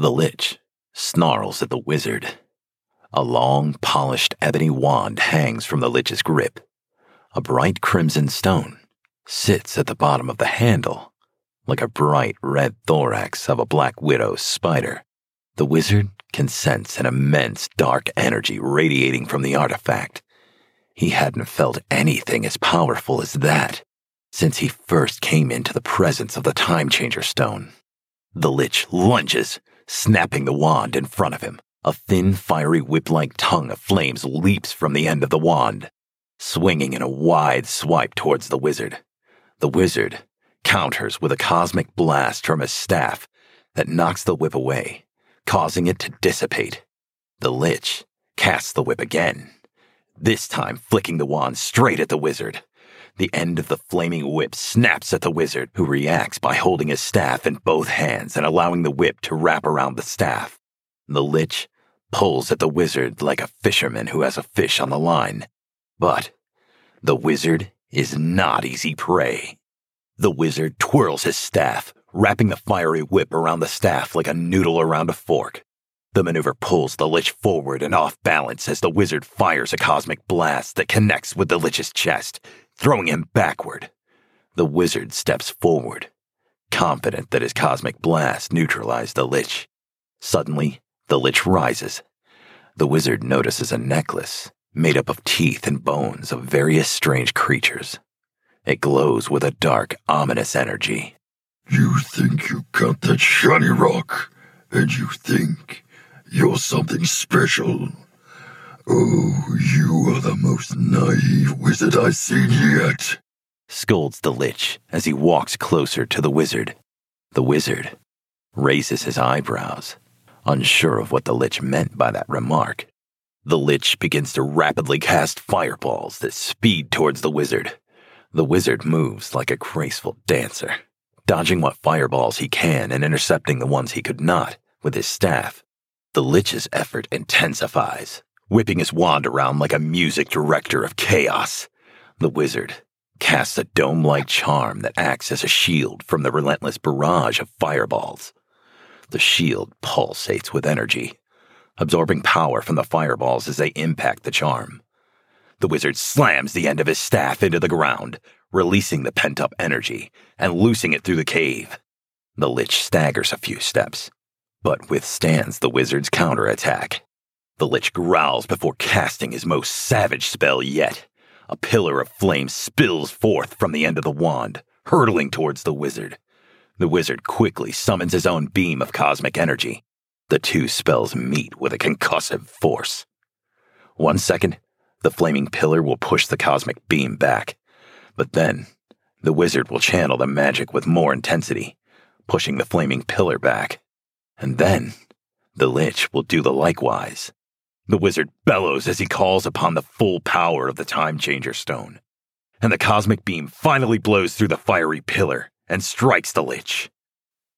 The Lich snarls at the wizard. A long, polished ebony wand hangs from the Lich's grip. A bright crimson stone sits at the bottom of the handle, like a bright red thorax of a black widow spider. The wizard can sense an immense dark energy radiating from the artifact. He hadn't felt anything as powerful as that since he first came into the presence of the Time Changer Stone. The Lich lunges, snapping the wand in front of him. A thin, fiery whip like tongue of flames leaps from the end of the wand, swinging in a wide swipe towards the wizard. The wizard counters with a cosmic blast from his staff that knocks the whip away, causing it to dissipate. The Lich casts the whip again, this time flicking the wand straight at the wizard. The end of the flaming whip snaps at the wizard, who reacts by holding his staff in both hands and allowing the whip to wrap around the staff. The lich pulls at the wizard like a fisherman who has a fish on the line. But the wizard is not easy prey. The wizard twirls his staff, wrapping the fiery whip around the staff like a noodle around a fork. The maneuver pulls the lich forward and off balance as the wizard fires a cosmic blast that connects with the lich's chest, throwing him backward. The wizard steps forward, confident that his cosmic blast neutralized the lich. Suddenly, the lich rises. The wizard notices a necklace made up of teeth and bones of various strange creatures. It glows with a dark, ominous energy. You think you got that shiny rock, and you think you're something special. Oh, you are the most naive wizard I've seen yet, scolds the Lich as he walks closer to the wizard. The wizard raises his eyebrows, unsure of what the Lich meant by that remark. The Lich begins to rapidly cast fireballs that speed towards the wizard. The wizard moves like a graceful dancer, dodging what fireballs he can and intercepting the ones he could not with his staff. The Lich's effort intensifies whipping his wand around like a music director of chaos. The wizard casts a dome like charm that acts as a shield from the relentless barrage of fireballs. The shield pulsates with energy, absorbing power from the fireballs as they impact the charm. The wizard slams the end of his staff into the ground, releasing the pent up energy and loosing it through the cave. The lich staggers a few steps, but withstands the wizard's counterattack. The Lich growls before casting his most savage spell yet. A pillar of flame spills forth from the end of the wand, hurtling towards the wizard. The wizard quickly summons his own beam of cosmic energy. The two spells meet with a concussive force. One second, the flaming pillar will push the cosmic beam back. But then, the wizard will channel the magic with more intensity, pushing the flaming pillar back. And then, the Lich will do the likewise. The wizard bellows as he calls upon the full power of the Time Changer Stone. And the cosmic beam finally blows through the fiery pillar and strikes the Lich.